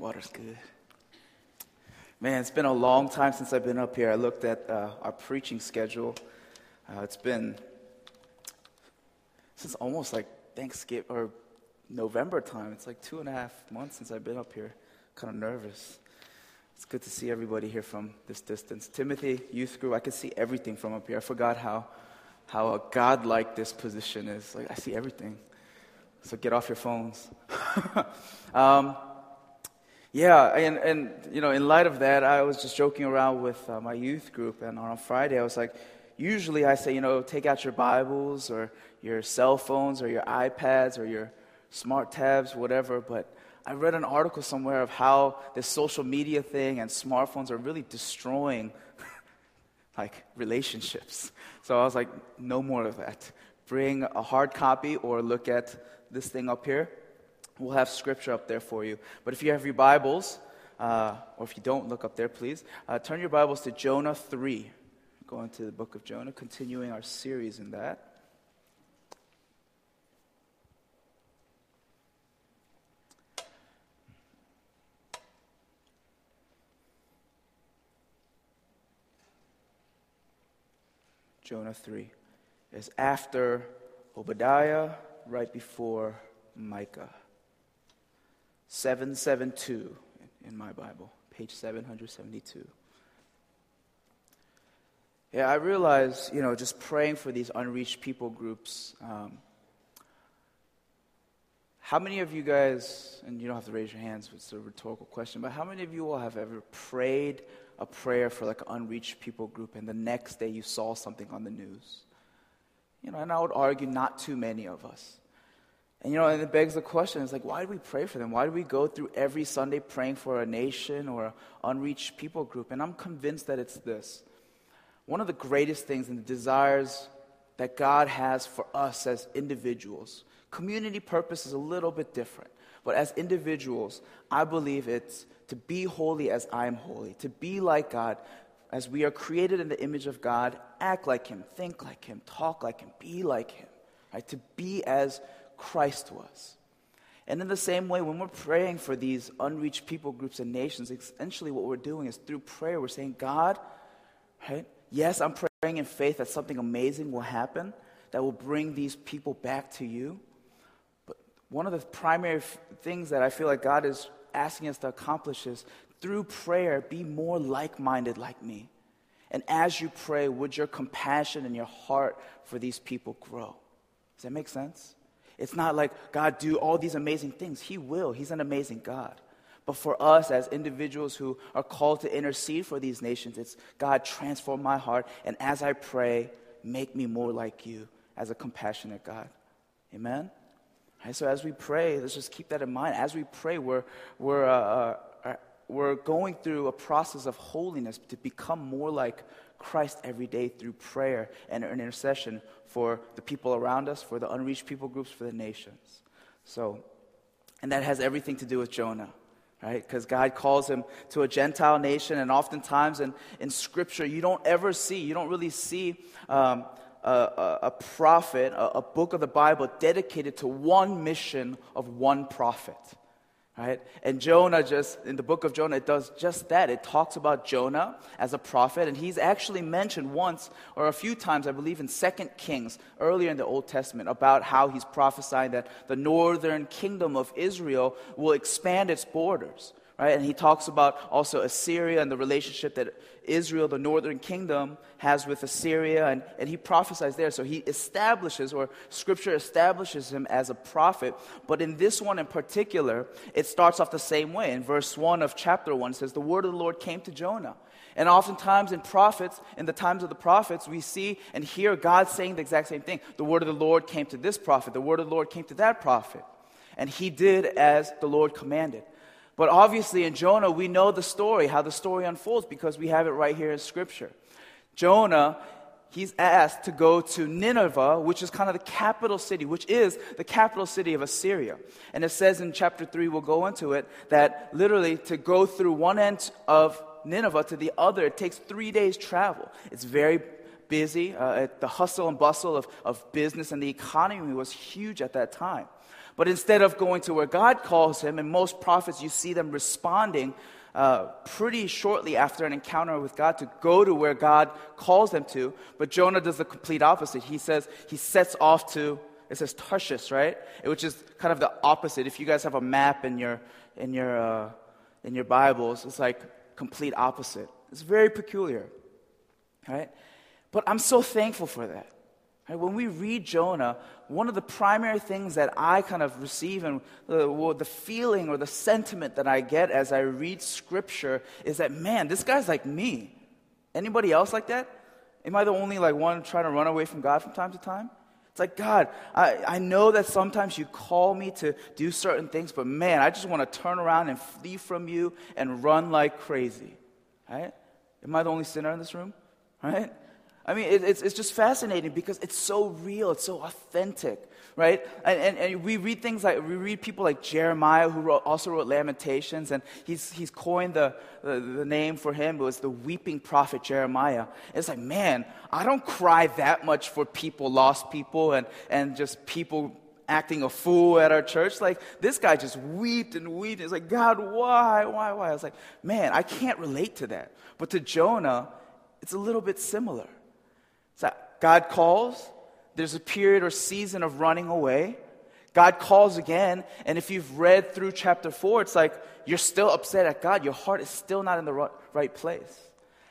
Water's good. Man, it's been a long time since I've been up here. I looked at uh, our preaching schedule. Uh, it's been since almost like Thanksgiving or November time. It's like two and a half months since I've been up here. Kind of nervous. It's good to see everybody here from this distance. Timothy, youth group, I can see everything from up here. I forgot how, how a God-like this position is. Like I see everything. So get off your phones. um, yeah, and, and, you know, in light of that, I was just joking around with uh, my youth group, and on Friday I was like, usually I say, you know, take out your Bibles or your cell phones or your iPads or your smart tabs, whatever, but I read an article somewhere of how this social media thing and smartphones are really destroying like relationships. So I was like, no more of that. Bring a hard copy or look at this thing up here We'll have scripture up there for you. But if you have your Bibles, uh, or if you don't, look up there, please. Uh, turn your Bibles to Jonah 3. Going to the book of Jonah, continuing our series in that. Jonah 3 is after Obadiah, right before Micah. 772 in my Bible, page 772. Yeah, I realize, you know, just praying for these unreached people groups. Um, how many of you guys, and you don't have to raise your hands, it's a rhetorical question, but how many of you all have ever prayed a prayer for like an unreached people group and the next day you saw something on the news? You know, and I would argue not too many of us. And you know, and it begs the question: It's like, why do we pray for them? Why do we go through every Sunday praying for a nation or an unreached people group? And I'm convinced that it's this: one of the greatest things and the desires that God has for us as individuals. Community purpose is a little bit different, but as individuals, I believe it's to be holy as I am holy, to be like God, as we are created in the image of God, act like Him, think like Him, talk like Him, be like Him, right? To be as Christ was. And in the same way, when we're praying for these unreached people groups and nations, essentially what we're doing is through prayer, we're saying, God, right? Yes, I'm praying in faith that something amazing will happen that will bring these people back to you. But one of the primary f- things that I feel like God is asking us to accomplish is through prayer, be more like minded like me. And as you pray, would your compassion and your heart for these people grow? Does that make sense? It's not like God do all these amazing things. He will. He's an amazing God. But for us as individuals who are called to intercede for these nations, it's God transform my heart and as I pray, make me more like you as a compassionate God. Amen. Right, so as we pray, let's just keep that in mind. As we pray, we're we're uh, uh, we're going through a process of holiness to become more like Christ every day through prayer and intercession for the people around us, for the unreached people groups, for the nations. So, and that has everything to do with Jonah, right? Because God calls him to a Gentile nation, and oftentimes in, in Scripture, you don't ever see, you don't really see um, a, a, a, prophet, a, a book of the Bible dedicated to one mission of one prophet. Right? And Jonah just, in the book of Jonah, it does just that. It talks about Jonah as a prophet, and he's actually mentioned once or a few times, I believe, in Second Kings, earlier in the Old Testament, about how he's prophesying that the northern kingdom of Israel will expand its borders. Right? And he talks about also Assyria and the relationship that Israel, the northern kingdom, has with Assyria, and, and he prophesies there. So he establishes, or scripture establishes him as a prophet. But in this one in particular, it starts off the same way. In verse 1 of chapter 1, it says, The word of the Lord came to Jonah. And oftentimes in prophets, in the times of the prophets, we see and hear God saying the exact same thing. The word of the Lord came to this prophet, the word of the Lord came to that prophet. And he did as the Lord commanded. But obviously, in Jonah, we know the story, how the story unfolds, because we have it right here in Scripture. Jonah, he's asked to go to Nineveh, which is kind of the capital city, which is the capital city of Assyria. And it says in chapter 3, we'll go into it, that literally to go through one end of Nineveh to the other, it takes three days' travel. It's very busy. Uh, the hustle and bustle of, of business and the economy was huge at that time. But instead of going to where God calls him, and most prophets, you see them responding uh, pretty shortly after an encounter with God to go to where God calls them to. But Jonah does the complete opposite. He says, he sets off to, it says Tarshish, right? Which is kind of the opposite. If you guys have a map in your, in your, uh, in your Bibles, it's like complete opposite. It's very peculiar, right? But I'm so thankful for that. Right? When we read Jonah, one of the primary things that I kind of receive and the, the feeling or the sentiment that I get as I read scripture is that, man, this guy's like me. Anybody else like that? Am I the only like one trying to run away from God from time to time? It's like, God, I, I know that sometimes you call me to do certain things, but man, I just want to turn around and flee from you and run like crazy. Right? Am I the only sinner in this room? Right? I mean, it, it's, it's just fascinating because it's so real, it's so authentic, right? And, and, and, we read things like, we read people like Jeremiah, who wrote, also wrote Lamentations, and he's, he's coined the, the, the name for him, it was the weeping prophet Jeremiah. It's like, man, I don't cry that much for people, lost people, and, and just people acting a fool at our church. Like, this guy just wept and wept. It's like, God, why, why, why? I was like, man, I can't relate to that. But to Jonah, it's a little bit similar. So God calls, there's a period or season of running away. God calls again, and if you've read through chapter 4, it's like you're still upset at God. Your heart is still not in the right place.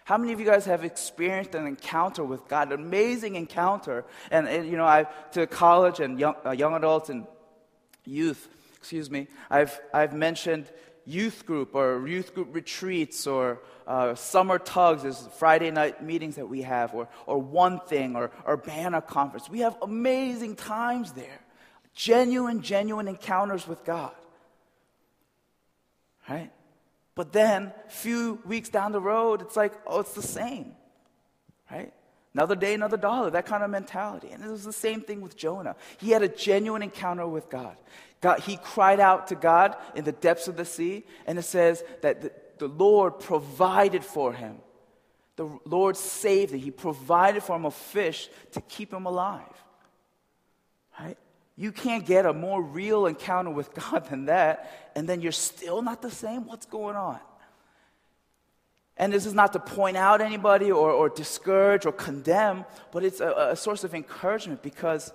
How many of you guys have experienced an encounter with God, an amazing encounter? And, and you know, I to college and young, uh, young adults and youth, excuse me, I've, I've mentioned youth group or youth group retreats or uh, summer tugs is Friday night meetings that we have, or, or one thing, or, or Banner conference. We have amazing times there. Genuine, genuine encounters with God. Right? But then, a few weeks down the road, it's like, oh, it's the same. Right? Another day, another dollar, that kind of mentality. And it was the same thing with Jonah. He had a genuine encounter with God. God he cried out to God in the depths of the sea, and it says that the, the Lord provided for him. The Lord saved him. He provided for him a fish to keep him alive. Right? You can't get a more real encounter with God than that, and then you're still not the same. What's going on? And this is not to point out anybody or, or discourage or condemn, but it's a, a source of encouragement because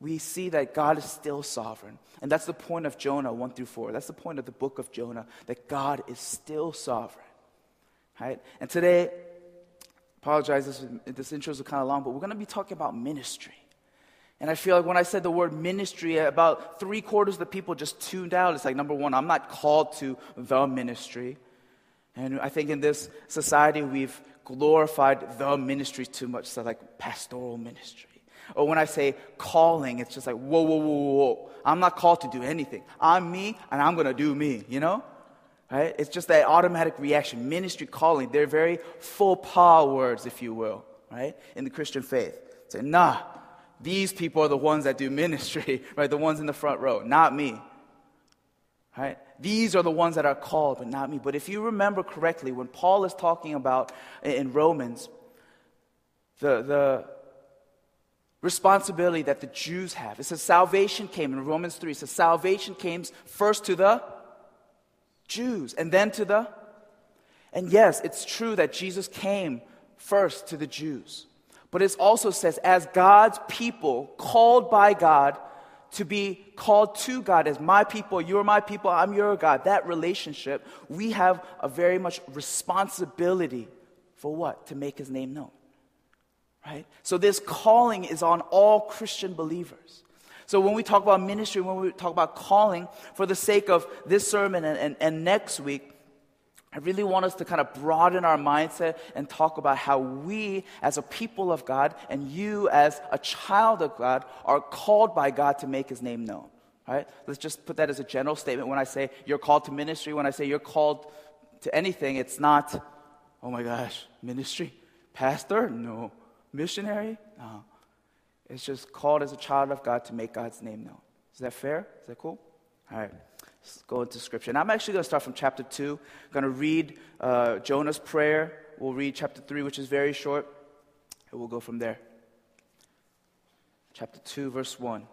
we see that God is still sovereign. And that's the point of Jonah 1 through 4. That's the point of the book of Jonah, that God is still sovereign. Right? And today, apologize, this, this intro is kind of long, but we're going to be talking about ministry. And I feel like when I said the word ministry, about three quarters of the people just tuned out. It's like, number one, I'm not called to the ministry. And I think in this society, we've glorified the ministry too much, so like pastoral ministry. Or when I say calling, it's just like, whoa, whoa, whoa, whoa. I'm not called to do anything. I'm me, and I'm going to do me, you know? Right? It's just that automatic reaction. Ministry calling, they're very full power words, if you will, right? In the Christian faith. Say, nah, these people are the ones that do ministry, right? The ones in the front row, not me. Right? These are the ones that are called, but not me. But if you remember correctly, when Paul is talking about in Romans, the, the, responsibility that the Jews have. It says salvation came in Romans 3. It says salvation came first to the Jews and then to the. And yes, it's true that Jesus came first to the Jews. But it also says, as God's people, called by God to be called to God as my people, you're my people, I'm your God, that relationship, we have a very much responsibility for what? To make his name known. Right? So this calling is on all Christian believers. So when we talk about ministry, when we talk about calling, for the sake of this sermon and, and, and next week, I really want us to kind of broaden our mindset and talk about how we, as a people of God, and you, as a child of God, are called by God to make His name known. Right? Let's just put that as a general statement. When I say you're called to ministry, when I say you're called to anything, it's not, oh my gosh, ministry, pastor? No. Missionary? No. It's just called as a child of God to make God's name known. Is that fair? Is that cool? All right. Let's go into scripture. And I'm actually going to start from chapter 2. I'm going to read uh, Jonah's prayer. We'll read chapter 3, which is very short, and we'll go from there. Chapter 2, verse 1.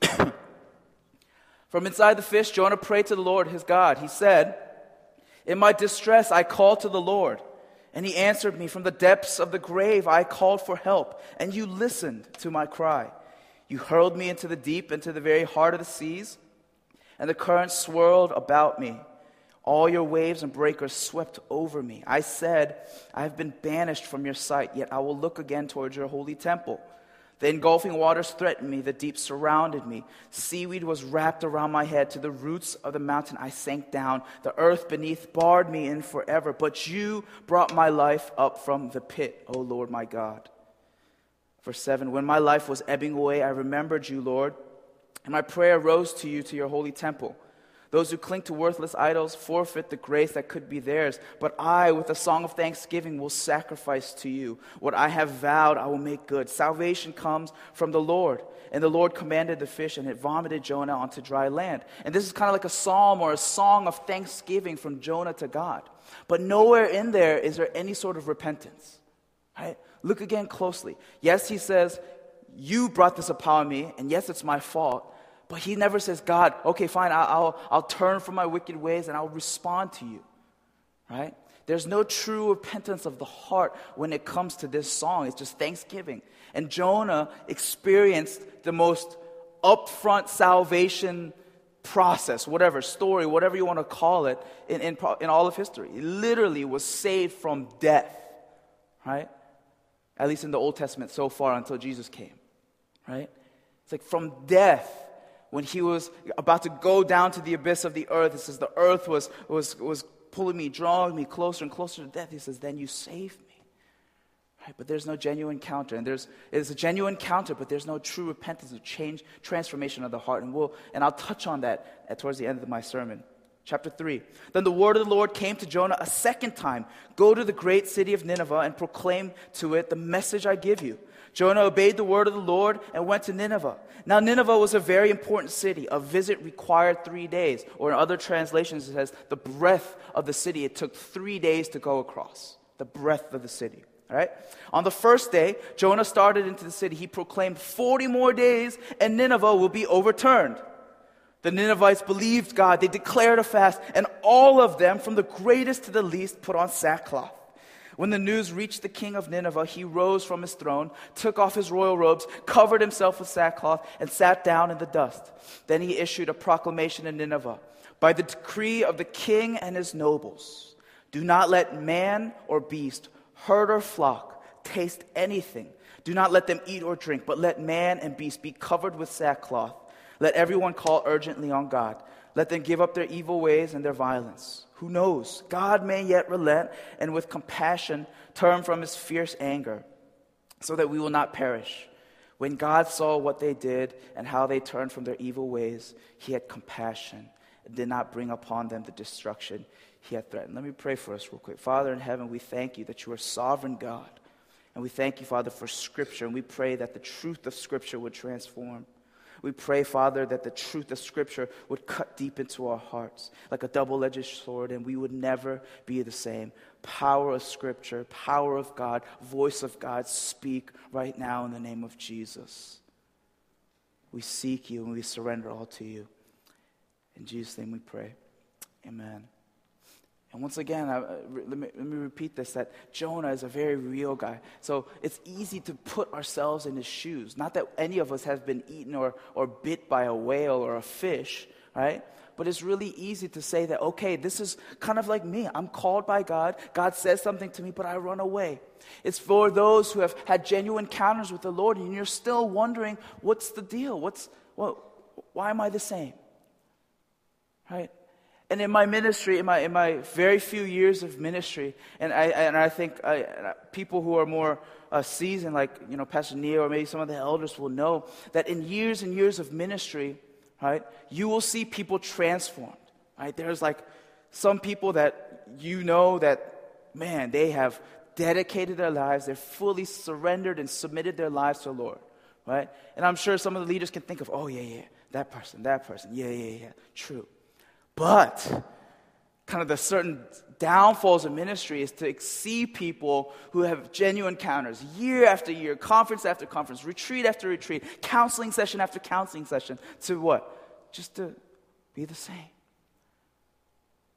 From inside the fish, Jonah prayed to the Lord his God. He said, In my distress, I called to the Lord, and he answered me. From the depths of the grave, I called for help, and you listened to my cry. You hurled me into the deep, into the very heart of the seas, and the currents swirled about me. All your waves and breakers swept over me. I said, I have been banished from your sight, yet I will look again towards your holy temple. The engulfing waters threatened me, the deep surrounded me. Seaweed was wrapped around my head. To the roots of the mountain I sank down. The earth beneath barred me in forever. But you brought my life up from the pit, O Lord my God. Verse 7 When my life was ebbing away, I remembered you, Lord, and my prayer rose to you to your holy temple. Those who cling to worthless idols forfeit the grace that could be theirs. But I, with a song of thanksgiving, will sacrifice to you. What I have vowed, I will make good. Salvation comes from the Lord. And the Lord commanded the fish, and it vomited Jonah onto dry land. And this is kind of like a psalm or a song of thanksgiving from Jonah to God. But nowhere in there is there any sort of repentance. Right? Look again closely. Yes, he says, You brought this upon me, and yes, it's my fault. But he never says, God, okay, fine, I'll, I'll, I'll turn from my wicked ways and I'll respond to you. Right? There's no true repentance of the heart when it comes to this song. It's just thanksgiving. And Jonah experienced the most upfront salvation process, whatever, story, whatever you want to call it, in, in, in all of history. He literally was saved from death, right? At least in the Old Testament so far until Jesus came, right? It's like from death when he was about to go down to the abyss of the earth, it says the earth was, was, was pulling me, drawing me closer and closer to death. He says, Then you saved me. Right? But there's no genuine counter. And there's it's a genuine counter, but there's no true repentance, of change, transformation of the heart. And we'll and I'll touch on that at, towards the end of my sermon. Chapter 3. Then the word of the Lord came to Jonah a second time Go to the great city of Nineveh and proclaim to it the message I give you. Jonah obeyed the word of the Lord and went to Nineveh. Now, Nineveh was a very important city. A visit required three days. Or in other translations, it says the breadth of the city. It took three days to go across. The breadth of the city. Right? On the first day, Jonah started into the city. He proclaimed 40 more days and Nineveh will be overturned. The Ninevites believed God. They declared a fast, and all of them, from the greatest to the least, put on sackcloth. When the news reached the king of Nineveh, he rose from his throne, took off his royal robes, covered himself with sackcloth, and sat down in the dust. Then he issued a proclamation in Nineveh by the decree of the king and his nobles Do not let man or beast, herd or flock, taste anything. Do not let them eat or drink, but let man and beast be covered with sackcloth. Let everyone call urgently on God. Let them give up their evil ways and their violence. Who knows? God may yet relent and with compassion turn from his fierce anger so that we will not perish. When God saw what they did and how they turned from their evil ways, he had compassion and did not bring upon them the destruction he had threatened. Let me pray for us real quick. Father in heaven, we thank you that you are sovereign God. And we thank you, Father, for Scripture. And we pray that the truth of Scripture would transform. We pray, Father, that the truth of Scripture would cut deep into our hearts like a double edged sword, and we would never be the same. Power of Scripture, power of God, voice of God, speak right now in the name of Jesus. We seek you and we surrender all to you. In Jesus' name we pray. Amen. And once again, I, uh, let, me, let me repeat this that Jonah is a very real guy. So it's easy to put ourselves in his shoes. Not that any of us have been eaten or, or bit by a whale or a fish, right? But it's really easy to say that, okay, this is kind of like me. I'm called by God. God says something to me, but I run away. It's for those who have had genuine encounters with the Lord and you're still wondering, what's the deal? What's, well, why am I the same? Right? And in my ministry, in my, in my very few years of ministry, and I, and I think I, people who are more uh, seasoned, like you know, Pastor Neil or maybe some of the elders will know that in years and years of ministry, right, you will see people transformed. Right? There's like some people that you know that, man, they have dedicated their lives, they're fully surrendered and submitted their lives to the Lord. Right? And I'm sure some of the leaders can think of, oh, yeah, yeah, that person, that person. Yeah, yeah, yeah. True. But kind of the certain downfalls of ministry is to see people who have genuine encounters year after year, conference after conference, retreat after retreat, counseling session after counseling session, to what? Just to be the same.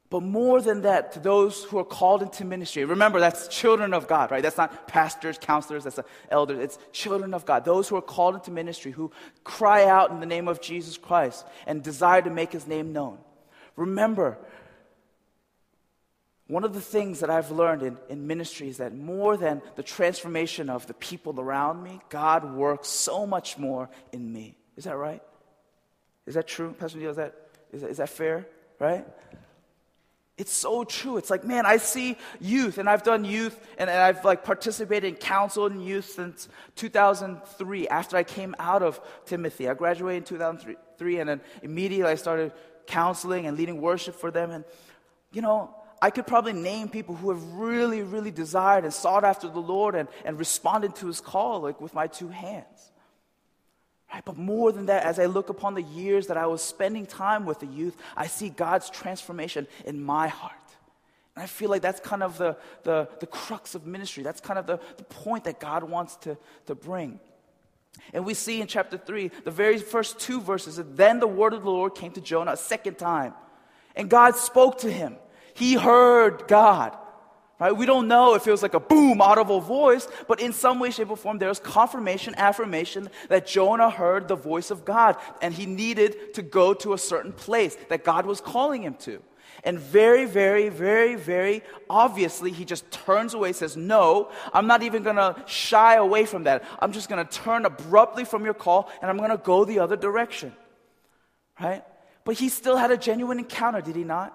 But more than that, to those who are called into ministry, remember that's children of God, right? That's not pastors, counselors, that's elders. It's children of God. Those who are called into ministry, who cry out in the name of Jesus Christ and desire to make his name known. Remember, one of the things that I've learned in, in ministry is that more than the transformation of the people around me, God works so much more in me. Is that right? Is that true, Pastor Neil? Is that, is that, is that fair? Right? It's so true. It's like, man, I see youth, and I've done youth, and, and I've like participated in council in youth since 2003. After I came out of Timothy, I graduated in 2003, and then immediately I started counseling and leading worship for them. And you know, I could probably name people who have really, really desired and sought after the Lord and, and responded to His call, like with my two hands. Right? But more than that, as I look upon the years that I was spending time with the youth, I see God's transformation in my heart. And I feel like that's kind of the, the, the crux of ministry. That's kind of the, the point that God wants to, to bring. And we see in chapter 3, the very first two verses, that then the word of the Lord came to Jonah a second time. And God spoke to him. He heard God. Right? We don't know if it was like a boom, audible voice, but in some way, shape, or form, there was confirmation, affirmation that Jonah heard the voice of God and he needed to go to a certain place that God was calling him to. And very, very, very, very obviously, he just turns away, says, No, I'm not even going to shy away from that. I'm just going to turn abruptly from your call and I'm going to go the other direction. Right? But he still had a genuine encounter, did he not?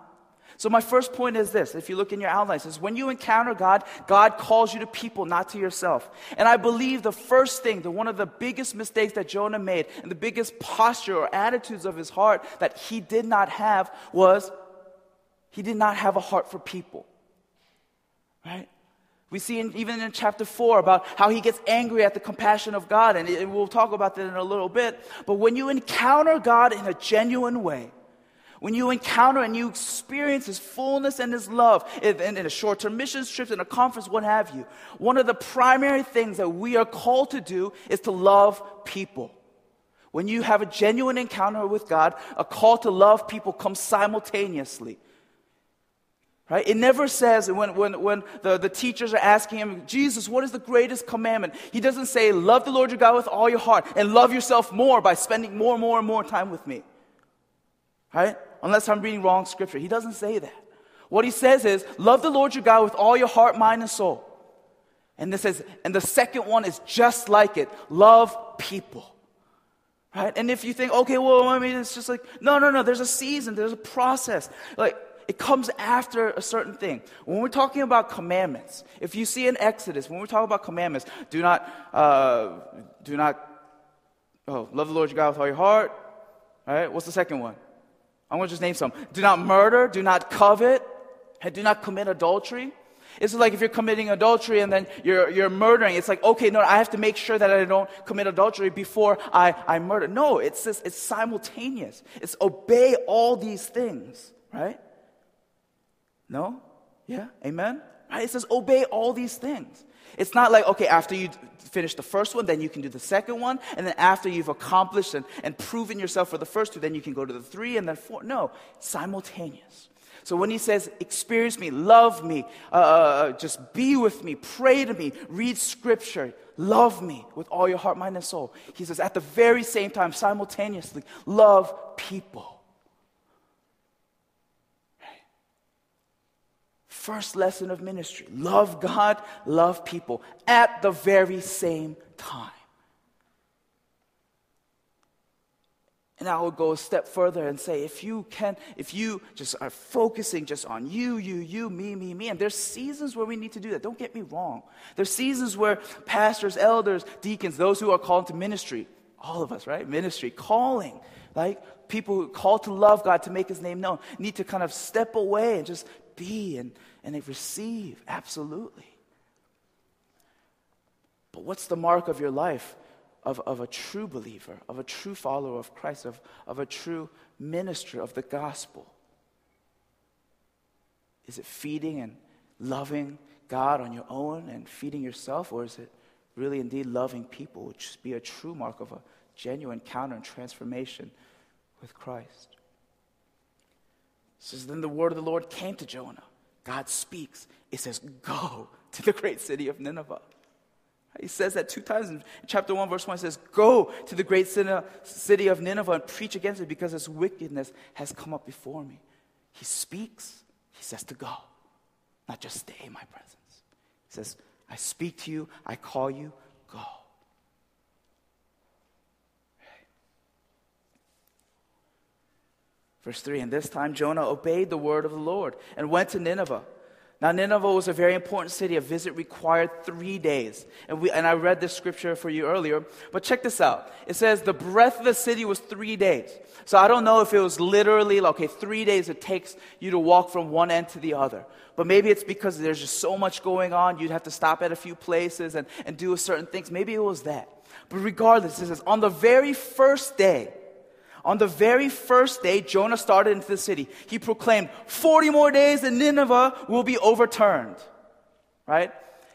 So, my first point is this if you look in your outlines, is when you encounter God, God calls you to people, not to yourself. And I believe the first thing, the one of the biggest mistakes that Jonah made, and the biggest posture or attitudes of his heart that he did not have was he did not have a heart for people. Right? We see in, even in chapter 4 about how he gets angry at the compassion of God, and, and we'll talk about that in a little bit. But when you encounter God in a genuine way, when you encounter and you experience His fullness and His love in, in a short term mission trip, in a conference, what have you, one of the primary things that we are called to do is to love people. When you have a genuine encounter with God, a call to love people comes simultaneously. Right? It never says when, when, when the, the teachers are asking him, Jesus, what is the greatest commandment? He doesn't say, Love the Lord your God with all your heart and love yourself more by spending more and more and more time with me. Right? unless I'm reading wrong scripture. He doesn't say that. What he says is, love the Lord your God with all your heart, mind, and soul. And this says, and the second one is just like it love people. Right? And if you think, okay, well, I mean, it's just like, no, no, no, there's a season, there's a process. Like, it comes after a certain thing. When we're talking about commandments, if you see in Exodus, when we're talking about commandments, do not, uh, do not, oh, love the Lord your God with all your heart. All right, what's the second one? I want to just name some. Do not murder, do not covet, and do not commit adultery. It's like if you're committing adultery and then you're, you're murdering. It's like, okay, no, I have to make sure that I don't commit adultery before I, I murder. No, it's, just, it's simultaneous. It's obey all these things, right? No? Yeah? Amen? Right? It says obey all these things. It's not like, okay, after you finish the first one, then you can do the second one. And then after you've accomplished and, and proven yourself for the first two, then you can go to the three and then four. No, simultaneous. So when he says, experience me, love me, uh, uh, uh, just be with me, pray to me, read scripture, love me with all your heart, mind, and soul, he says, at the very same time, simultaneously, love people. First lesson of ministry love God, love people at the very same time. And I would go a step further and say, if you can, if you just are focusing just on you, you, you, me, me, me, and there's seasons where we need to do that. Don't get me wrong. There's seasons where pastors, elders, deacons, those who are called to ministry, all of us, right? Ministry, calling, like people who call to love God, to make his name known, need to kind of step away and just be and and they receive, absolutely. But what's the mark of your life of, of a true believer, of a true follower of Christ, of, of a true minister of the gospel? Is it feeding and loving God on your own and feeding yourself, or is it really indeed loving people, which be a true mark of a genuine encounter and transformation with Christ? says, Then the word of the Lord came to Jonah. God speaks. It says, Go to the great city of Nineveh. He says that two times in chapter 1, verse 1. It says, Go to the great city of Nineveh and preach against it because its wickedness has come up before me. He speaks, he says to go, not just stay in my presence. He says, I speak to you, I call you, go. Verse 3 And this time Jonah obeyed the word of the Lord and went to Nineveh. Now, Nineveh was a very important city. A visit required three days. And, we, and I read this scripture for you earlier. But check this out. It says the breadth of the city was three days. So I don't know if it was literally, okay, three days it takes you to walk from one end to the other. But maybe it's because there's just so much going on. You'd have to stop at a few places and, and do certain things. Maybe it was that. But regardless, it says on the very first day, on the very first day Jonah started into the city, he proclaimed, 40 more days and Nineveh will be overturned. Right?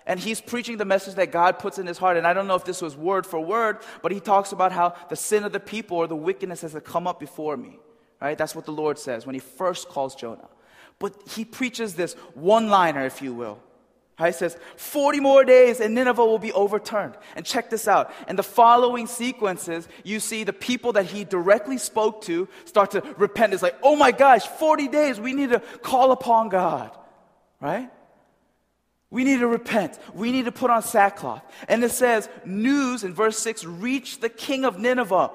And he's preaching the message that God puts in his heart. And I don't know if this was word for word, but he talks about how the sin of the people or the wickedness has come up before me. Right? That's what the Lord says when he first calls Jonah. But he preaches this one liner, if you will. Right? He says, 40 more days and Nineveh will be overturned. And check this out. In the following sequences, you see the people that he directly spoke to start to repent. It's like, oh my gosh, 40 days, we need to call upon God. Right? We need to repent. We need to put on sackcloth. And it says, news in verse 6 reached the king of Nineveh.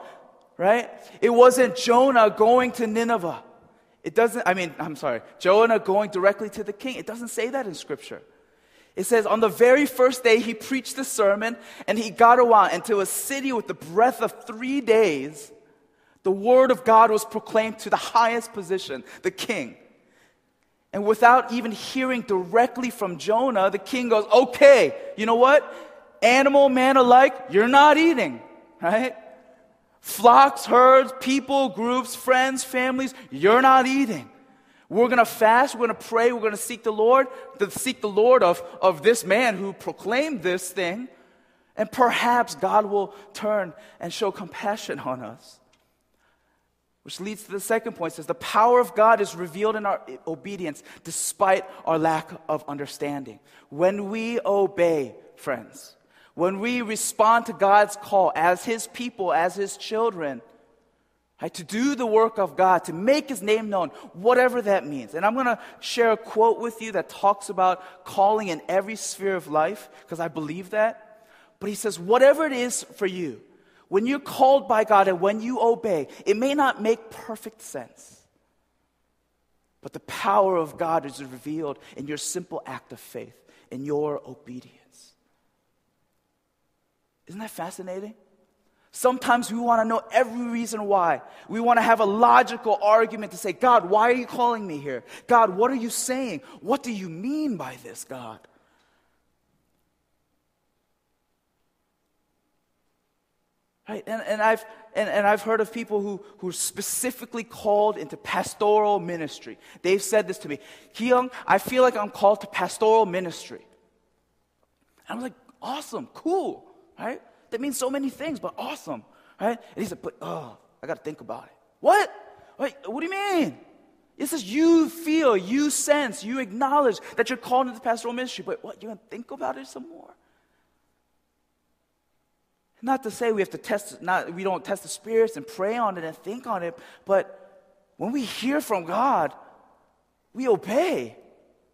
Right? It wasn't Jonah going to Nineveh. It doesn't, I mean, I'm sorry, Jonah going directly to the king. It doesn't say that in scripture. It says, on the very first day, he preached the sermon and he got around into a city with the breadth of three days. The word of God was proclaimed to the highest position, the king. And without even hearing directly from Jonah, the king goes, okay, you know what? Animal, man alike, you're not eating, right? Flocks, herds, people, groups, friends, families, you're not eating. We're going to fast. We're going to pray. We're going to seek the Lord, to seek the Lord of, of this man who proclaimed this thing. And perhaps God will turn and show compassion on us. Which leads to the second point. Says the power of God is revealed in our obedience despite our lack of understanding. When we obey, friends, when we respond to God's call as His people, as His children, Right, to do the work of God, to make his name known, whatever that means. And I'm going to share a quote with you that talks about calling in every sphere of life, because I believe that. But he says, whatever it is for you, when you're called by God and when you obey, it may not make perfect sense. But the power of God is revealed in your simple act of faith, in your obedience. Isn't that fascinating? Sometimes we want to know every reason why. We want to have a logical argument to say, God, why are you calling me here? God, what are you saying? What do you mean by this, God? Right? And, and, I've, and, and I've heard of people who, who are specifically called into pastoral ministry. They've said this to me Young, I feel like I'm called to pastoral ministry. And I'm like, awesome, cool, right? That means so many things, but awesome, right? And he said, but oh, I got to think about it. What? Wait, what do you mean? It says you feel, you sense, you acknowledge that you're called into pastoral ministry, but what? You're going to think about it some more? Not to say we have to test, not we don't test the spirits and pray on it and think on it, but when we hear from God, we obey.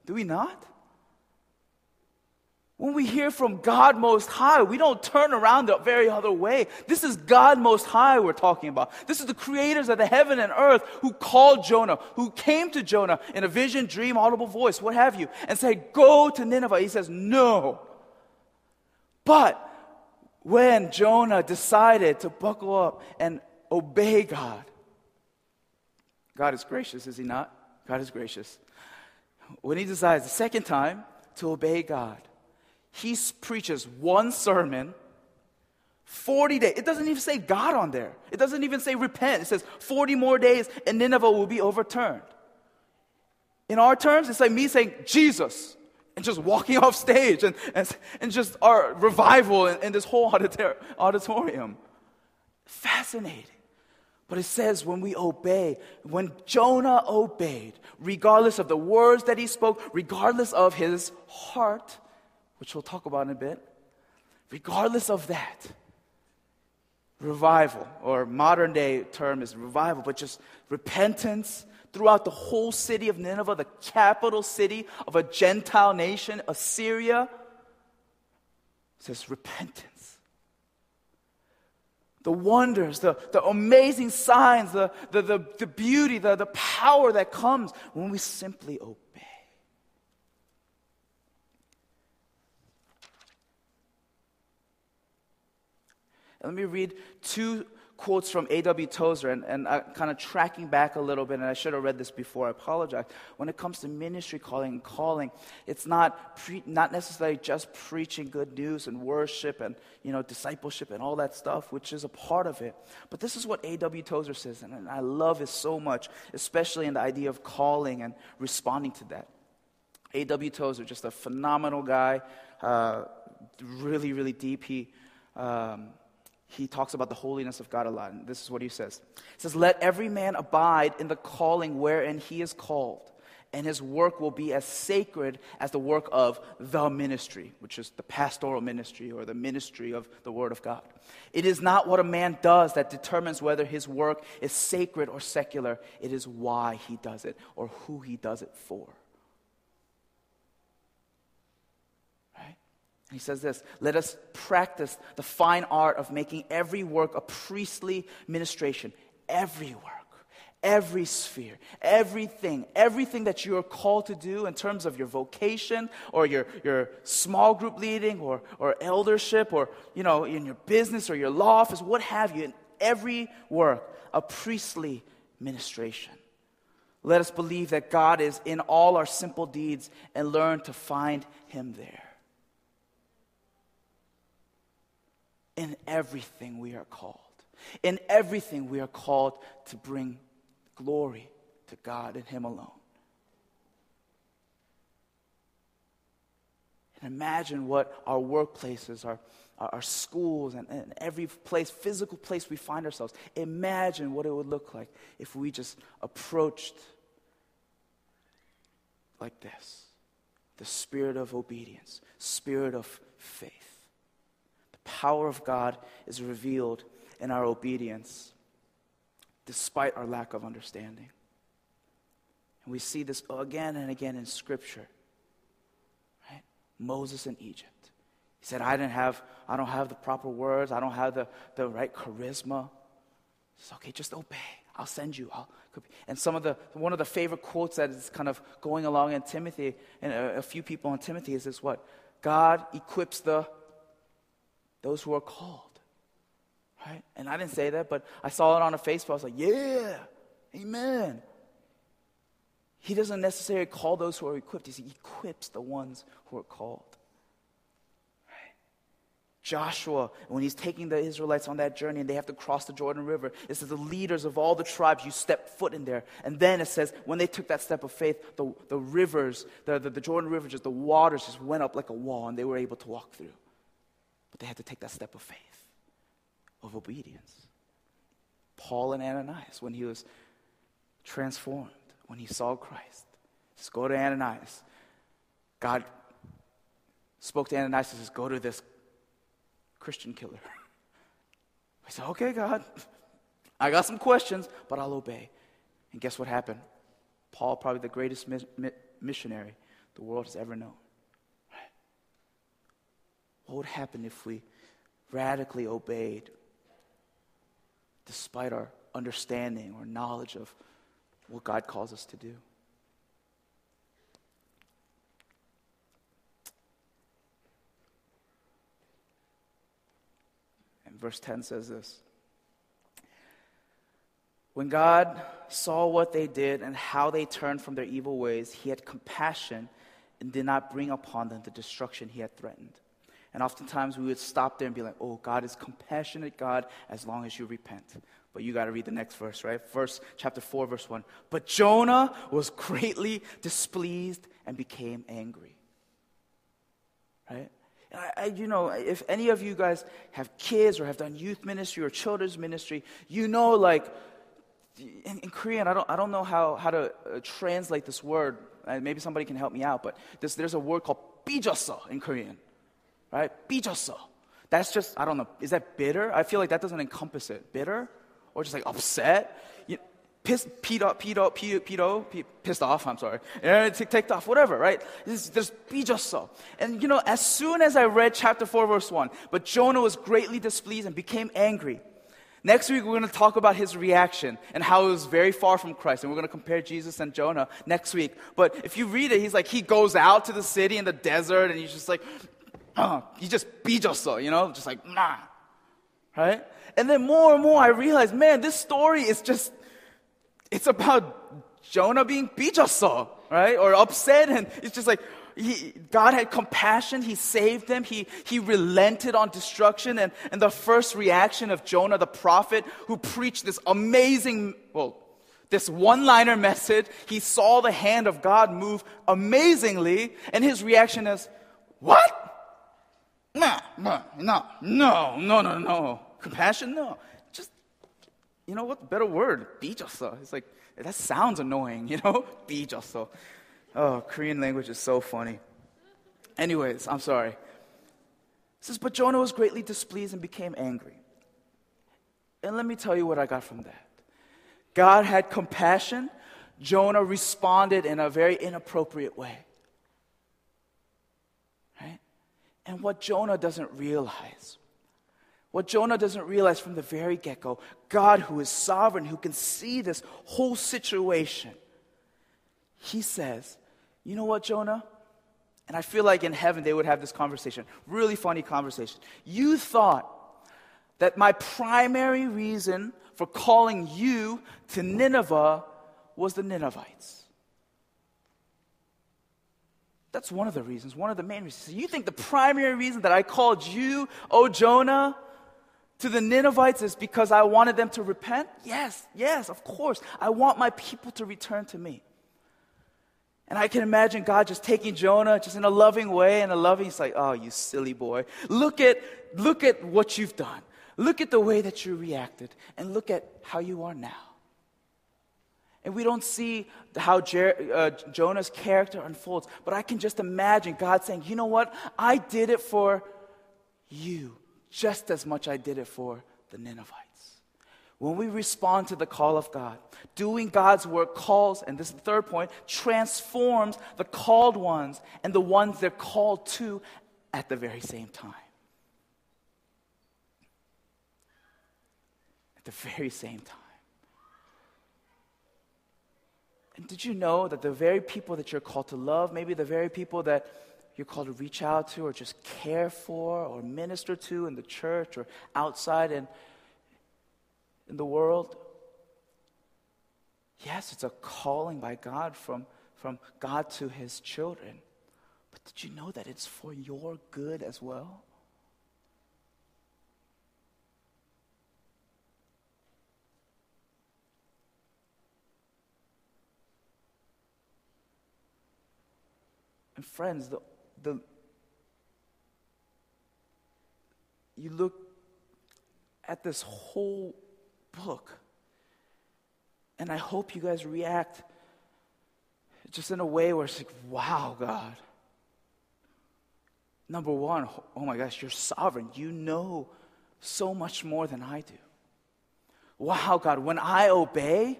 Do we not? When we hear from God Most High, we don't turn around the very other way. This is God Most High we're talking about. This is the creators of the heaven and earth who called Jonah, who came to Jonah in a vision, dream, audible voice, what have you, and said, Go to Nineveh. He says, No. But when Jonah decided to buckle up and obey God, God is gracious, is he not? God is gracious. When he decides the second time to obey God, he preaches one sermon, 40 days. It doesn't even say God on there. It doesn't even say repent. It says 40 more days and Nineveh will be overturned. In our terms, it's like me saying Jesus and just walking off stage and, and, and just our revival in, in this whole auditorium. Fascinating. But it says when we obey, when Jonah obeyed, regardless of the words that he spoke, regardless of his heart, which we'll talk about in a bit, regardless of that, revival, or modern day term is revival, but just repentance throughout the whole city of Nineveh, the capital city of a Gentile nation, Assyria, says repentance. The wonders, the, the amazing signs, the, the, the, the beauty, the, the power that comes when we simply obey. Let me read two quotes from A.W. Tozer, and, and uh, kind of tracking back a little bit, and I should have read this before, I apologize. When it comes to ministry calling and calling, it's not, pre- not necessarily just preaching good news and worship and, you know, discipleship and all that stuff, which is a part of it. But this is what A.W. Tozer says, and, and I love it so much, especially in the idea of calling and responding to that. A.W. Tozer, just a phenomenal guy, uh, really, really deep. He... Um, he talks about the holiness of God a lot. And this is what he says. He says, Let every man abide in the calling wherein he is called, and his work will be as sacred as the work of the ministry, which is the pastoral ministry or the ministry of the Word of God. It is not what a man does that determines whether his work is sacred or secular, it is why he does it or who he does it for. He says this Let us practice the fine art of making every work a priestly ministration. Every work, every sphere, everything, everything that you are called to do in terms of your vocation or your, your small group leading or, or eldership or, you know, in your business or your law office, what have you, in every work, a priestly ministration. Let us believe that God is in all our simple deeds and learn to find Him there. In everything we are called. In everything we are called to bring glory to God and Him alone. And imagine what our workplaces, our, our schools, and, and every place, physical place we find ourselves, imagine what it would look like if we just approached like this the spirit of obedience, spirit of faith power of God is revealed in our obedience despite our lack of understanding. And we see this again and again in Scripture. Right? Moses in Egypt. He said, I didn't have, I don't have the proper words, I don't have the, the right charisma. It's okay, just obey. I'll send you. I'll, and some of the one of the favorite quotes that is kind of going along in Timothy, and a, a few people in Timothy is this what? God equips the those who are called. Right? And I didn't say that, but I saw it on a Facebook. I was like, yeah, amen. He doesn't necessarily call those who are equipped, he equips the ones who are called. Joshua, when he's taking the Israelites on that journey and they have to cross the Jordan River, it says the leaders of all the tribes, you step foot in there. And then it says, when they took that step of faith, the, the rivers, the, the, the Jordan River, just the waters just went up like a wall and they were able to walk through. But they had to take that step of faith, of obedience. Paul and Ananias, when he was transformed, when he saw Christ, just go to Ananias. God spoke to Ananias and says, Go to this Christian killer. I said, Okay, God, I got some questions, but I'll obey. And guess what happened? Paul, probably the greatest mi- mi- missionary the world has ever known. What would happen if we radically obeyed despite our understanding or knowledge of what God calls us to do? And verse 10 says this When God saw what they did and how they turned from their evil ways, he had compassion and did not bring upon them the destruction he had threatened. And oftentimes we would stop there and be like, oh, God is compassionate God as long as you repent. But you got to read the next verse, right? Verse chapter 4, verse 1. But Jonah was greatly displeased and became angry. Right? I, I, you know, if any of you guys have kids or have done youth ministry or children's ministry, you know, like, in, in Korean, I don't, I don't know how, how to uh, translate this word. Uh, maybe somebody can help me out, but this, there's a word called 삐졌어 in Korean, right? 삐졌어. That's just, I don't know, is that bitter? I feel like that doesn't encompass it. Bitter? Or just like upset? You, pissed, peed off, peed off, peed, peed off, pissed off, I'm sorry. Yeah, ticked off, whatever, right? There's, there's 삐졌어. And you know, as soon as I read chapter 4, verse 1, but Jonah was greatly displeased and became angry. Next week, we're going to talk about his reaction and how it was very far from Christ. And we're going to compare Jesus and Jonah next week. But if you read it, he's like, he goes out to the city in the desert and he's just like, uh, he just 삐졌어, you know, just like, nah. Right? And then more and more, I realize, man, this story is just, it's about Jonah being 삐졌어, right? Or upset. And it's just like, he, God had compassion. He saved them. He, he relented on destruction. And, and the first reaction of Jonah, the prophet, who preached this amazing, well, this one liner message, he saw the hand of God move amazingly. And his reaction is, What? No, no, no, no, no, no, no. Compassion? No. Just, you know what? Better word. 삐졌어. It's like, that sounds annoying, you know? 삐졌어. Oh, Korean language is so funny. Anyways, I'm sorry. It says, But Jonah was greatly displeased and became angry. And let me tell you what I got from that. God had compassion. Jonah responded in a very inappropriate way. And what Jonah doesn't realize, what Jonah doesn't realize from the very get go, God, who is sovereign, who can see this whole situation, he says, you know what, Jonah? And I feel like in heaven they would have this conversation. Really funny conversation. You thought that my primary reason for calling you to Nineveh was the Ninevites. That's one of the reasons, one of the main reasons. You think the primary reason that I called you, oh Jonah, to the Ninevites is because I wanted them to repent? Yes, yes, of course. I want my people to return to me. And I can imagine God just taking Jonah just in a loving way and a loving, he's like, oh, you silly boy. Look at, look at what you've done. Look at the way that you reacted and look at how you are now. And we don't see how Jer- uh, Jonah's character unfolds, but I can just imagine God saying, you know what? I did it for you just as much I did it for the Ninevites. When we respond to the call of God, doing God's work calls, and this is the third point, transforms the called ones and the ones they're called to at the very same time. At the very same time. And did you know that the very people that you're called to love, maybe the very people that you're called to reach out to or just care for or minister to in the church or outside and in the world? Yes, it's a calling by God from, from God to his children. But did you know that it's for your good as well? And friends, the, the, you look at this whole book. And I hope you guys react just in a way where it's like, wow, God. Number one, oh my gosh, you're sovereign. You know so much more than I do. Wow, God, when I obey,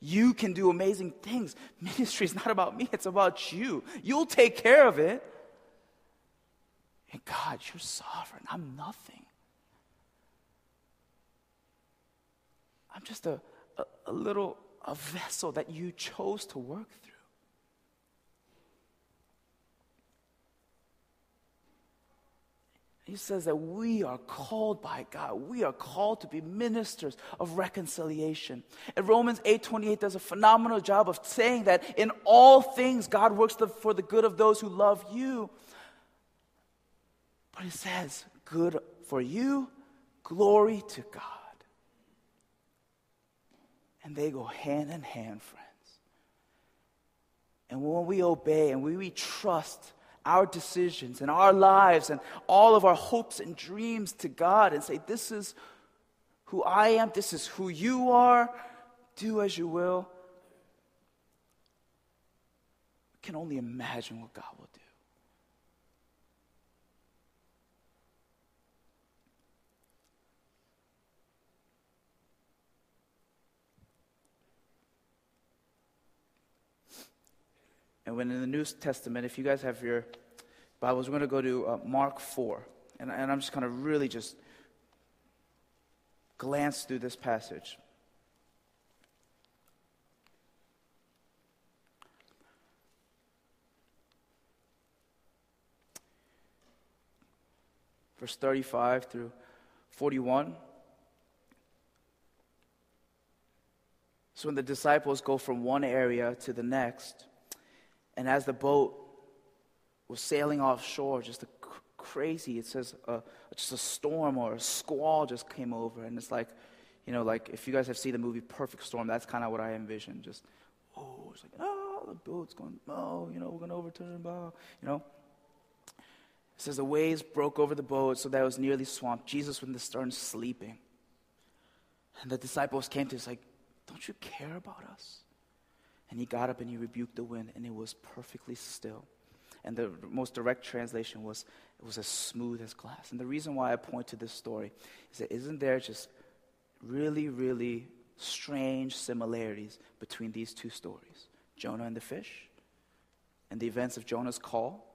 you can do amazing things. Ministry is not about me, it's about you. You'll take care of it. And God, you're sovereign. I'm nothing. I'm just a, a, a little a vessel that you chose to work through. He says that we are called by God. We are called to be ministers of reconciliation. And Romans 8:28 does a phenomenal job of saying that in all things God works the, for the good of those who love you. But he says, good for you, glory to God. And they go hand in hand, friends. And when we obey and we, we trust our decisions and our lives and all of our hopes and dreams to God and say, This is who I am, this is who you are, do as you will. I can only imagine what God will do. And when in the New Testament, if you guys have your Bibles, we're going to go to uh, Mark 4. And, and I'm just going to really just glance through this passage. Verse 35 through 41. So when the disciples go from one area to the next, and as the boat was sailing offshore, just a cr- crazy, it says, uh, just a storm or a squall just came over. And it's like, you know, like if you guys have seen the movie Perfect Storm, that's kind of what I envisioned. Just, oh, it's like, oh, the boat's going, oh, you know, we're going to overturn, blah, you know. It says the waves broke over the boat so that it was nearly swamped. Jesus was in the stern sleeping. And the disciples came to us like, don't you care about us? And he got up and he rebuked the wind, and it was perfectly still. And the most direct translation was, it was as smooth as glass. And the reason why I point to this story is that isn't there just really, really strange similarities between these two stories Jonah and the fish, and the events of Jonah's call,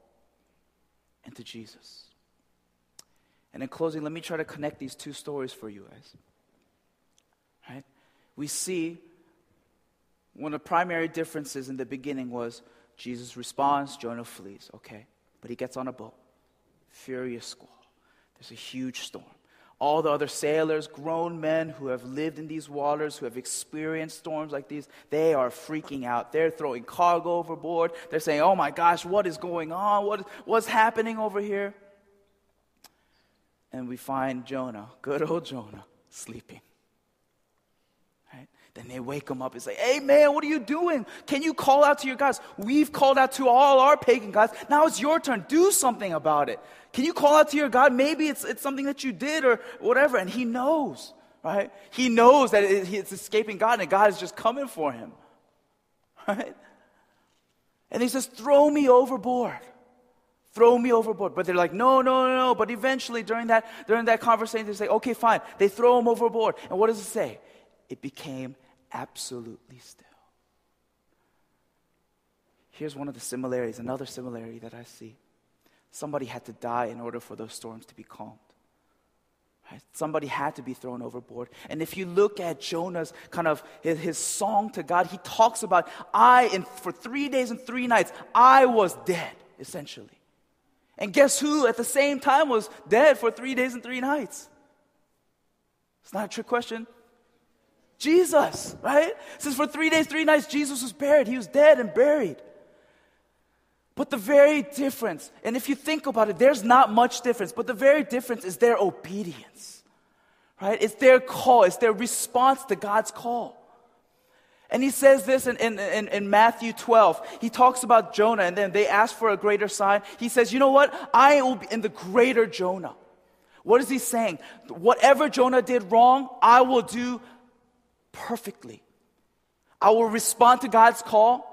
and to Jesus. And in closing, let me try to connect these two stories for you guys. Right? We see one of the primary differences in the beginning was Jesus responds, Jonah flees. Okay. But he gets on a boat. Furious squall. There's a huge storm. All the other sailors, grown men who have lived in these waters, who have experienced storms like these, they are freaking out. They're throwing cargo overboard. They're saying, Oh my gosh, what is going on? What, what's happening over here? And we find Jonah, good old Jonah, sleeping. Then they wake him up and say, Hey man, what are you doing? Can you call out to your gods? We've called out to all our pagan gods. Now it's your turn. Do something about it. Can you call out to your God? Maybe it's, it's something that you did or whatever. And he knows, right? He knows that it, it's escaping God and God is just coming for him, right? And he says, Throw me overboard. Throw me overboard. But they're like, no, no, no, no. But eventually, during that, during that conversation, they say, okay, fine. They throw him overboard. And what does it say? It became absolutely still. Here's one of the similarities, another similarity that I see. Somebody had to die in order for those storms to be calmed. Right? Somebody had to be thrown overboard. And if you look at Jonah's kind of his, his song to God, he talks about, I, in, for three days and three nights, I was dead, essentially. And guess who at the same time was dead for three days and three nights? It's not a trick question. Jesus, right? Says for three days, three nights, Jesus was buried. He was dead and buried. But the very difference, and if you think about it, there's not much difference, but the very difference is their obedience, right? It's their call, it's their response to God's call. And he says this in, in, in, in, Matthew 12. He talks about Jonah, and then they ask for a greater sign. He says, You know what? I will be in the greater Jonah. What is he saying? Whatever Jonah did wrong, I will do perfectly. I will respond to God's call,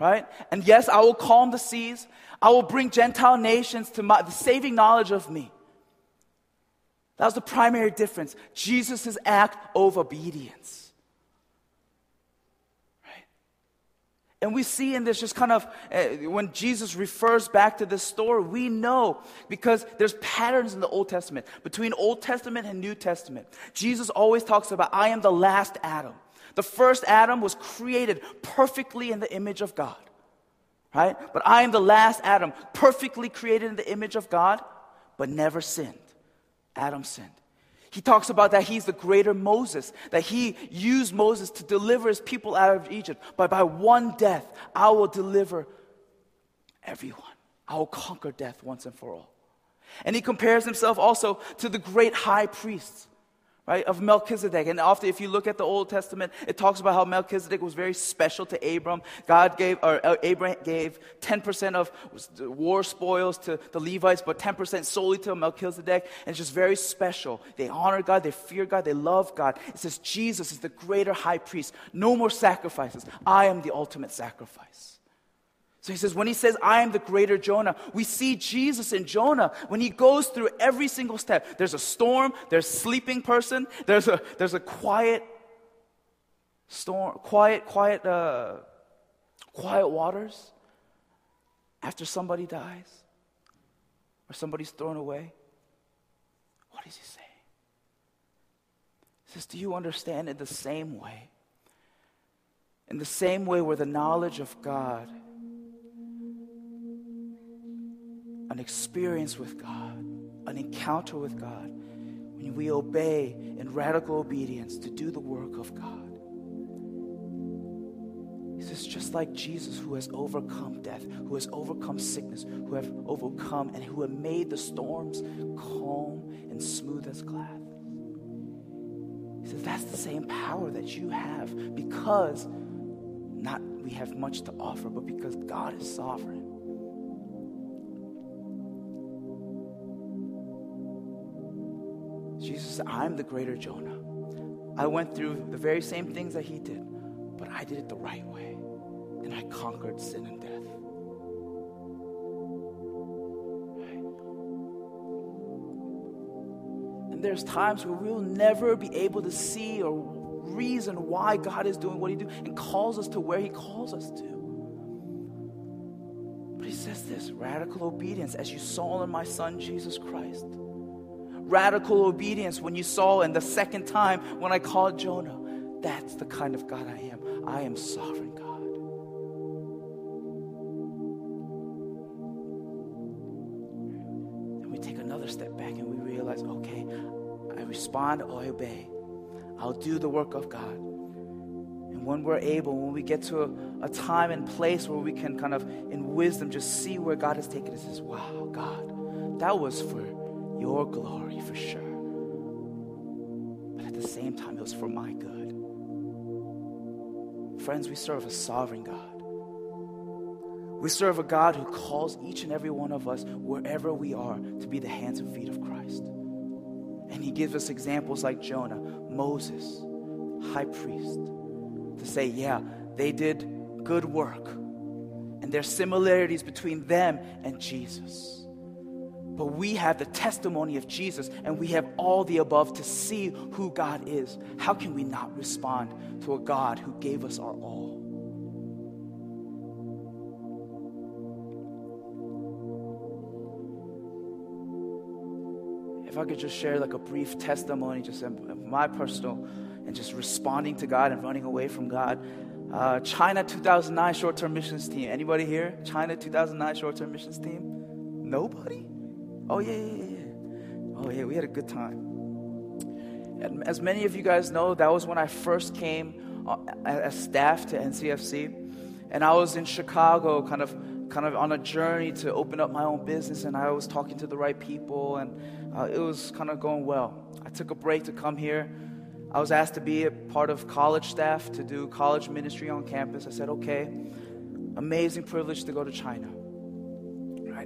right? And yes, I will calm the seas. I will bring Gentile nations to my, the saving knowledge of me. That was the primary difference. Jesus' act of obedience. And we see in this just kind of uh, when Jesus refers back to this story, we know because there's patterns in the Old Testament between Old Testament and New Testament. Jesus always talks about, I am the last Adam. The first Adam was created perfectly in the image of God, right? But I am the last Adam, perfectly created in the image of God, but never sinned. Adam sinned. He talks about that he's the greater Moses, that he used Moses to deliver his people out of Egypt. But by one death, I will deliver everyone. I will conquer death once and for all. And he compares himself also to the great high priest, right, of Melchizedek. And often, if you look at the Old Testament, it talks about how Melchizedek was very special to Abram. God gave, or uh, Abraham gave 10% of war spoils to the Levites, but 10% solely to Melchizedek. And it's just very special. They honor God, they fear God, they love God. It says Jesus is the greater high priest. No more sacrifices. I am the ultimate sacrifice. So he says, when he says, I am the greater Jonah, we see Jesus in Jonah when he goes through every single step. There's a storm, there's a sleeping person, there's a, there's a quiet storm, quiet, quiet, uh, quiet waters after somebody dies or somebody's thrown away. What is he saying? He says, Do you understand in the same way? In the same way where the knowledge of God an experience with God, an encounter with God, when we obey in radical obedience to do the work of God. He says, just like Jesus, who has overcome death, who has overcome sickness, who have overcome and who have made the storms calm and smooth as glass. He says, that's the same power that you have because not we have much to offer, but because God is sovereign. Said, I'm the greater Jonah. I went through the very same things that he did, but I did it the right way. And I conquered sin and death. And there's times where we'll never be able to see or reason why God is doing what he do and calls us to where he calls us to. But he says this radical obedience, as you saw in my son Jesus Christ radical obedience when you saw in the second time when I called Jonah. That's the kind of God I am. I am sovereign God. And we take another step back and we realize okay, I respond, I obey. I'll do the work of God. And when we're able, when we get to a, a time and place where we can kind of, in wisdom, just see where God has taken us, is wow, God, that was for your glory for sure. But at the same time, it was for my good. Friends, we serve a sovereign God. We serve a God who calls each and every one of us, wherever we are, to be the hands and feet of Christ. And He gives us examples like Jonah, Moses, high priest, to say, yeah, they did good work. And there's similarities between them and Jesus. But we have the testimony of Jesus and we have all the above to see who God is. How can we not respond to a God who gave us our all? If I could just share like a brief testimony, just my personal, and just responding to God and running away from God. Uh, China 2009 short-term missions team. Anybody here? China 2009 short-term missions team? Nobody? Oh, yeah, yeah, yeah. Oh, yeah, we had a good time. And as many of you guys know, that was when I first came uh, as staff to NCFC. And I was in Chicago, kind of, kind of on a journey to open up my own business. And I was talking to the right people, and uh, it was kind of going well. I took a break to come here. I was asked to be a part of college staff to do college ministry on campus. I said, okay. Amazing privilege to go to China?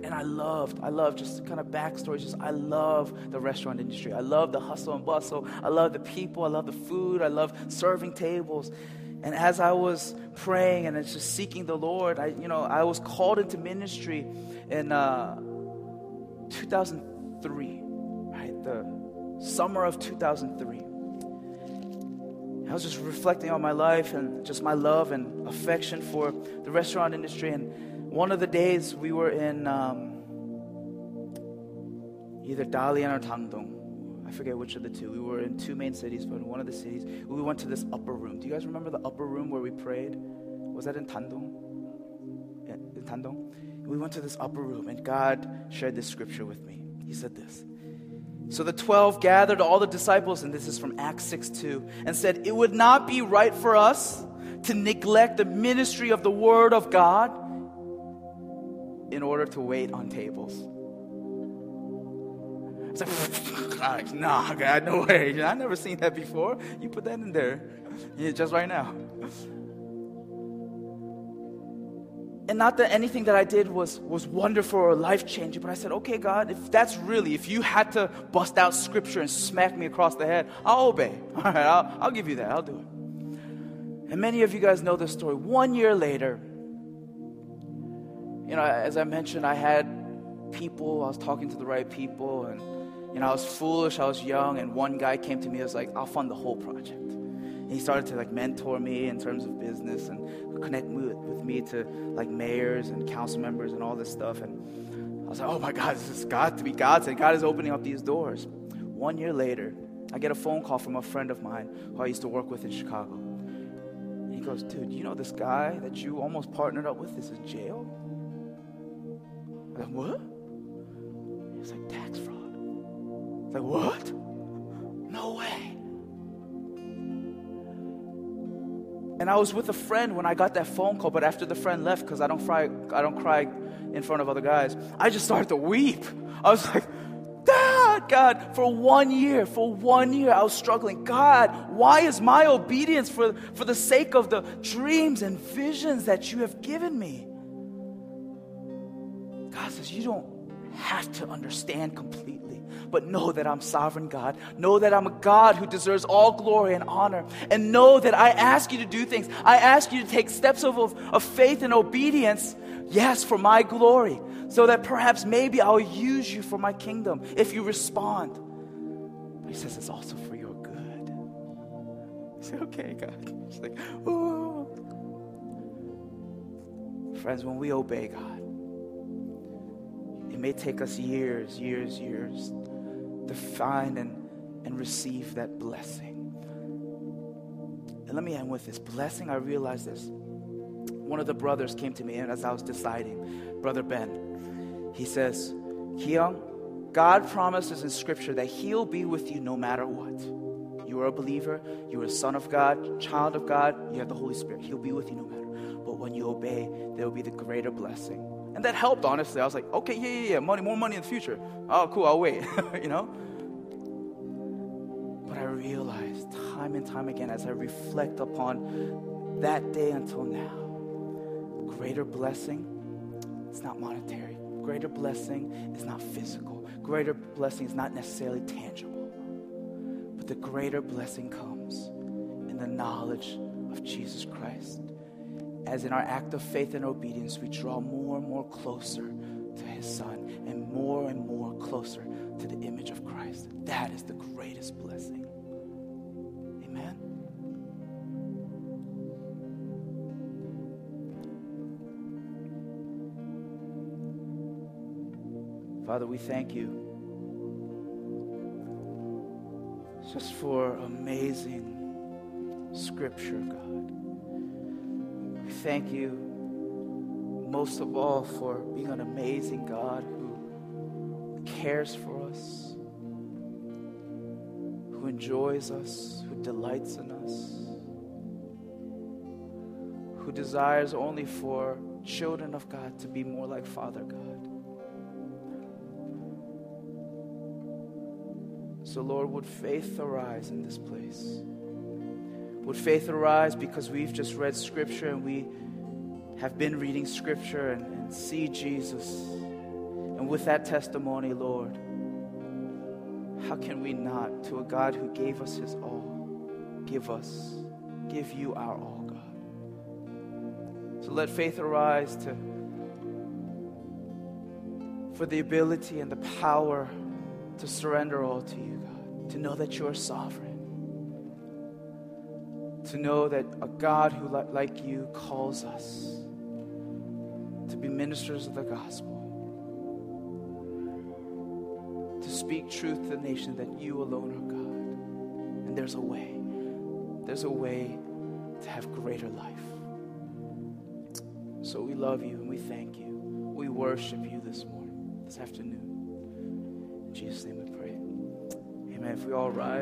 And I loved, I loved just kind of backstories. Just I love the restaurant industry. I love the hustle and bustle. I love the people. I love the food. I love serving tables. And as I was praying and just seeking the Lord, I, you know, I was called into ministry in uh, 2003, right? The summer of 2003. I was just reflecting on my life and just my love and affection for the restaurant industry. And one of the days we were in um, either Dalian or Dandong. I forget which of the two. We were in two main cities, but in one of the cities, we went to this upper room. Do you guys remember the upper room where we prayed? Was that in Dandong? Yeah, in Dandong? We went to this upper room, and God shared this scripture with me. He said this. So the 12 gathered all the disciples, and this is from Acts 6 2, and said, It would not be right for us to neglect the ministry of the Word of God in order to wait on tables. It's like, nah, God, no way. I've never seen that before. You put that in there. Yeah, just right now. And not that anything that I did was, was wonderful or life changing, but I said, okay, God, if that's really, if you had to bust out scripture and smack me across the head, I'll obey. All right, I'll, I'll give you that. I'll do it. And many of you guys know this story. One year later, you know, as I mentioned, I had people, I was talking to the right people, and, you know, I was foolish, I was young, and one guy came to me and was like, I'll fund the whole project. And he started to like mentor me in terms of business and connect with, with me to like mayors and council members and all this stuff. And I was like, oh my God, this has got to be God. And God is opening up these doors. One year later, I get a phone call from a friend of mine who I used to work with in Chicago. He goes, dude, you know this guy that you almost partnered up with is in jail? Like, what? He's like, tax fraud. I was like, what? No way. And I was with a friend when I got that phone call, but after the friend left, because I don't cry, I don't cry in front of other guys, I just started to weep. I was like, Dad, God, for one year, for one year, I was struggling. God, why is my obedience for, for the sake of the dreams and visions that you have given me? God says, You don't have to understand completely, but know that I'm sovereign God. Know that I'm a God who deserves all glory and honor. And know that I ask you to do things. I ask you to take steps of, of, faith and obedience, yes, for my glory, so that perhaps maybe I'll use you for my kingdom if you respond. But he says it's also for your good. I say, okay, God. It's like, oh. Friends, when we obey God, it may take us years, years, years to find and, and receive that blessing. And let me end with this blessing. I realized this. One of the brothers came to me, and as I was deciding, Brother Ben, he says, Hyung, God promises in Scripture that He'll be with you no matter what. You are a believer, you are a son of God, child of God, you have the Holy Spirit. He'll be with you no matter. But when you obey, there will be the greater blessing. And that helped, honestly. I was like, okay, yeah, yeah, yeah, money, more money in the future. Oh, cool, I'll wait, you know? But I realized time and time again as I reflect upon that day until now, greater blessing, it's not monetary. Greater blessing is not physical. Greater blessing is not necessarily tangible. But the greater blessing comes in the knowledge of Jesus Christ as in our act of faith and obedience, we draw more and more closer to His Son and more and more closer to the image of Christ. That is the greatest blessing. Amen. Father, we thank you just for amazing scripture, God thank you most of all for being an amazing God who cares for us, who enjoys us, who delights in us, who desires only for children of God to be more like Father God. So, Lord, would faith arise in this place? Would faith arise because we've just read Scripture and we have been reading Scripture and, and see Jesus? And with that testimony, Lord, how can we not, to a God who gave us his all, give us, give you our all, God? So let faith arise to for the ability and the power to surrender all to you, God, to know that you are sovereign to know that a God who, like you, calls us to be ministers of the gospel, to speak truth to the nation that you alone are God. And there's a way, there's a way to have greater life. So we love you and we thank you. We worship you this morning, this afternoon. In Jesus' name we pray. Amen. If we all rise.